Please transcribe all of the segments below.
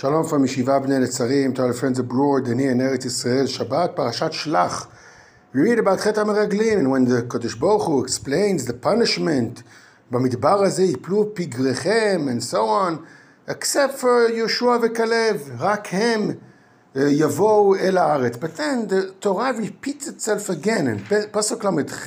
From Yeshiva Bnei Netzarim to our friends abroad and here in Eretz Israel. Shabbat Parashat Shlach. We read about Chet HaMeraglim and when the Kodesh Baruch Hu explains the punishment, במדבר הזה יפלו פגריכם and so on, except for Yoshua וכלב, רק הם יבואו אל הארץ. But then the Torah repeats itself again in פסוק ל"ח,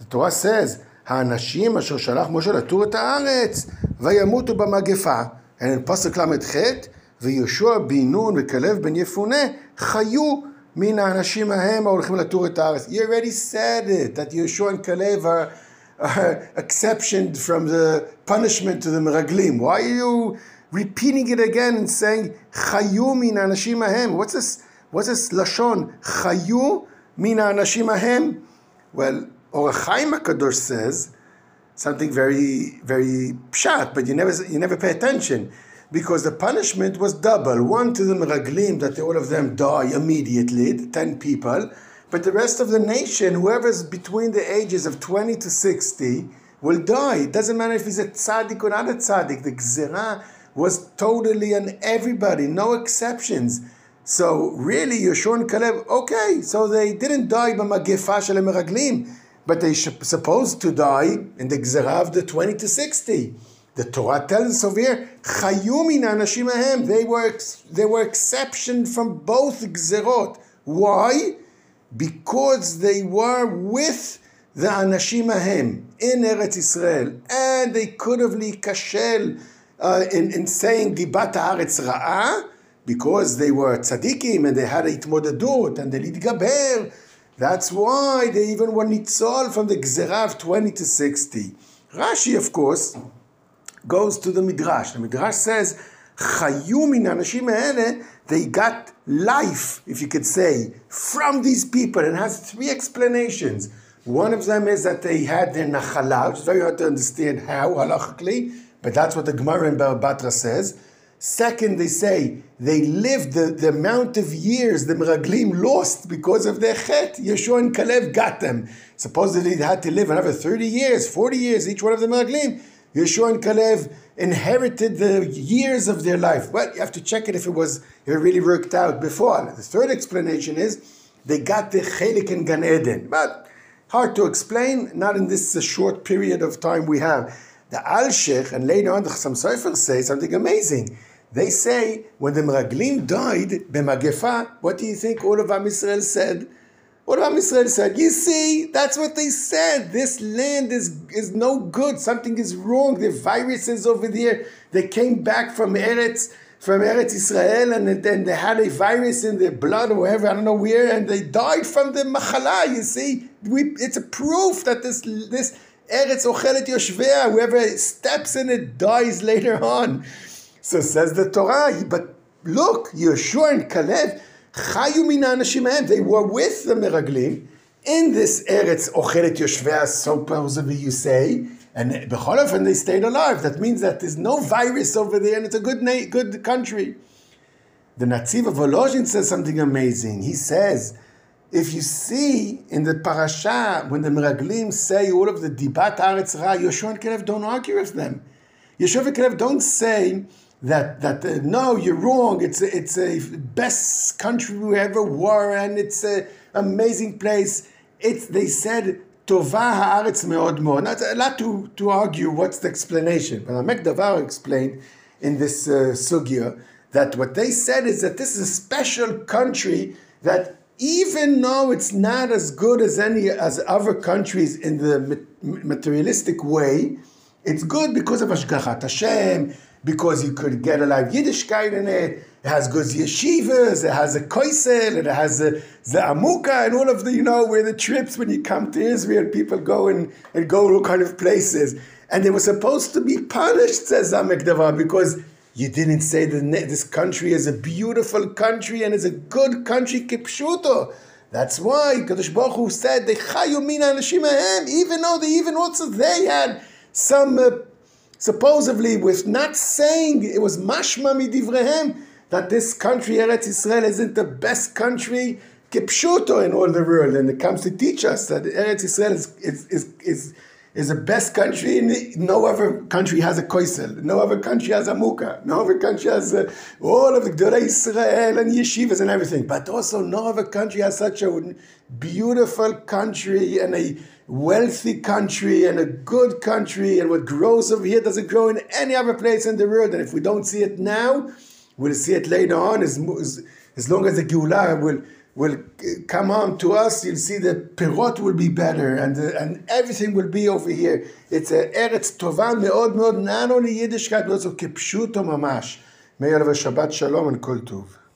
the Torah says, האנשים אשר שלח משה לתור את הארץ, וימותו במגפה. And in Pasuk Lamed Chet, Yeshua bin Nun v'Kalev bin Yefune chayu min ha'anashim ahem ha'olchim latur et ha'aretz. He already said it, that Yeshua and Kalev are, are exceptioned from the punishment to the Meraglim. Why are you repeating it again and saying chayu min ha'anashim ahem? What's this, what's this lashon? Chayu min ha'anashim ahem? Well, Ohr HaChaim HaKadosh says, something very, very pshat, but you never, you never pay attention because the punishment was double. One to the Meraglim, that all of them die immediately, 10 people, but the rest of the nation, whoever's between the ages of 20 to 60, will die. It doesn't matter if he's a tzaddik or not a tzaddik. The gzerah was totally on everybody, no exceptions. So really, Yeshua and Caleb, okay, so they didn't die by Magefa shel Meraglim but they supposed to die in the Gzerah of the 20 to 60. The Torah tells us over here, they were, they were exception from both Gzerot. Why? Because they were with the Anashim Ahem in Eretz Israel, and they could have likashel uh, in, in saying Dibat Haaretz Ra'ah, because they were tzaddikim and they had a itmodadut and they litgaber, that's why they even were nitzol from the Gzerah of 20 to 60. Rashi, of course, goes to the Midrash. The Midrash says, Chayu min they got life, if you could say, from these people. And has three explanations. One of them is that they had their nachala, which is very hard to understand how, halachically, but that's what the Gemara in Batra says. Second, they say they lived the, the amount of years the Meraglim lost because of their chet. Yeshua and Kalev got them. Supposedly they had to live another 30 years, 40 years, each one of the Meraglim. Yeshua and Kalev inherited the years of their life. But you have to check it if it was if it really worked out before. The third explanation is they got the chelik in Gan Eden. But hard to explain, not in this uh, short period of time we have. The Alshich and later on the Chassam Sofer say something amazing. They say when the Meraglim died, B'magefa, what do you think all of Am Israel said? All of Am Israel said, you see, that's what they said. This land is, is no good. Something is wrong. The viruses over there, they came back from Eretz, from Eretz Israel, and then they had a virus in their blood or wherever, I don't know where, and they died from the machala. You see, we, it's a proof that this this Eretz Ochelet Yoshvea, whoever steps in it dies later on. So says the Torah, but look, Yeshua and min they were with the Meraglim in this Eretz Ochelet Yoshvea, supposedly you say, and Becholofen they stayed alive. That means that there's no virus over there and it's a good, good country. The Netziv of Volozhin says something amazing. He says, if you see in the parasha, when the Meraglim say all of the Dibat Haaretz Ra, Yeshua and Caleb don't argue with them. Yeshua and Caleb don't say, that that uh, no, you're wrong. It's a, it's a best country we ever were, and it's an amazing place. It's they said haaretz meod mod. Now, it's a lot to, to argue what's the explanation, but Amek Davar explained in this uh, sugya that what they said is that this is a special country that even though it's not as good as any as other countries in the materialistic way, it's good because of Ashgachat Hashem because you could get a lot of Yiddishkeit in it. It has good yeshivas, it has a koisel, it has a, the amuka, and all of the, you know, where the trips when you come to Israel, people go and, and go to all kind of places. And they were supposed to be punished, says Zamek because you didn't say that this country is a beautiful country and is a good country, kipshuto. That's why Kadosh Baruch Hu said, even though they even also they had some uh, supposedly with not saying it was mashma midivrehem that this country Eretz Israel isn't the best country kipshuto in all the world, and it comes to teach us that Eretz Israel is is is, is is the best country. In, no other country has a koisel. No other country has a muka. No other country has uh, all of the Gdolei Israel and yeshivas and everything. But also, no other country has such a beautiful country and a wealthy country and a good country. And what grows over here doesn't grow in any other place in the world. And if we don't see it now, we'll see it later on. As, as, as long as the Geulah will will come on to us, you'll see the perot will be better and, uh, and everything will be over here. It's a eretz טובה מאוד מאוד, not only Yiddishkeit, but also כפשוטו ממש. may you have a Shabbat Shalom and Kol Tov.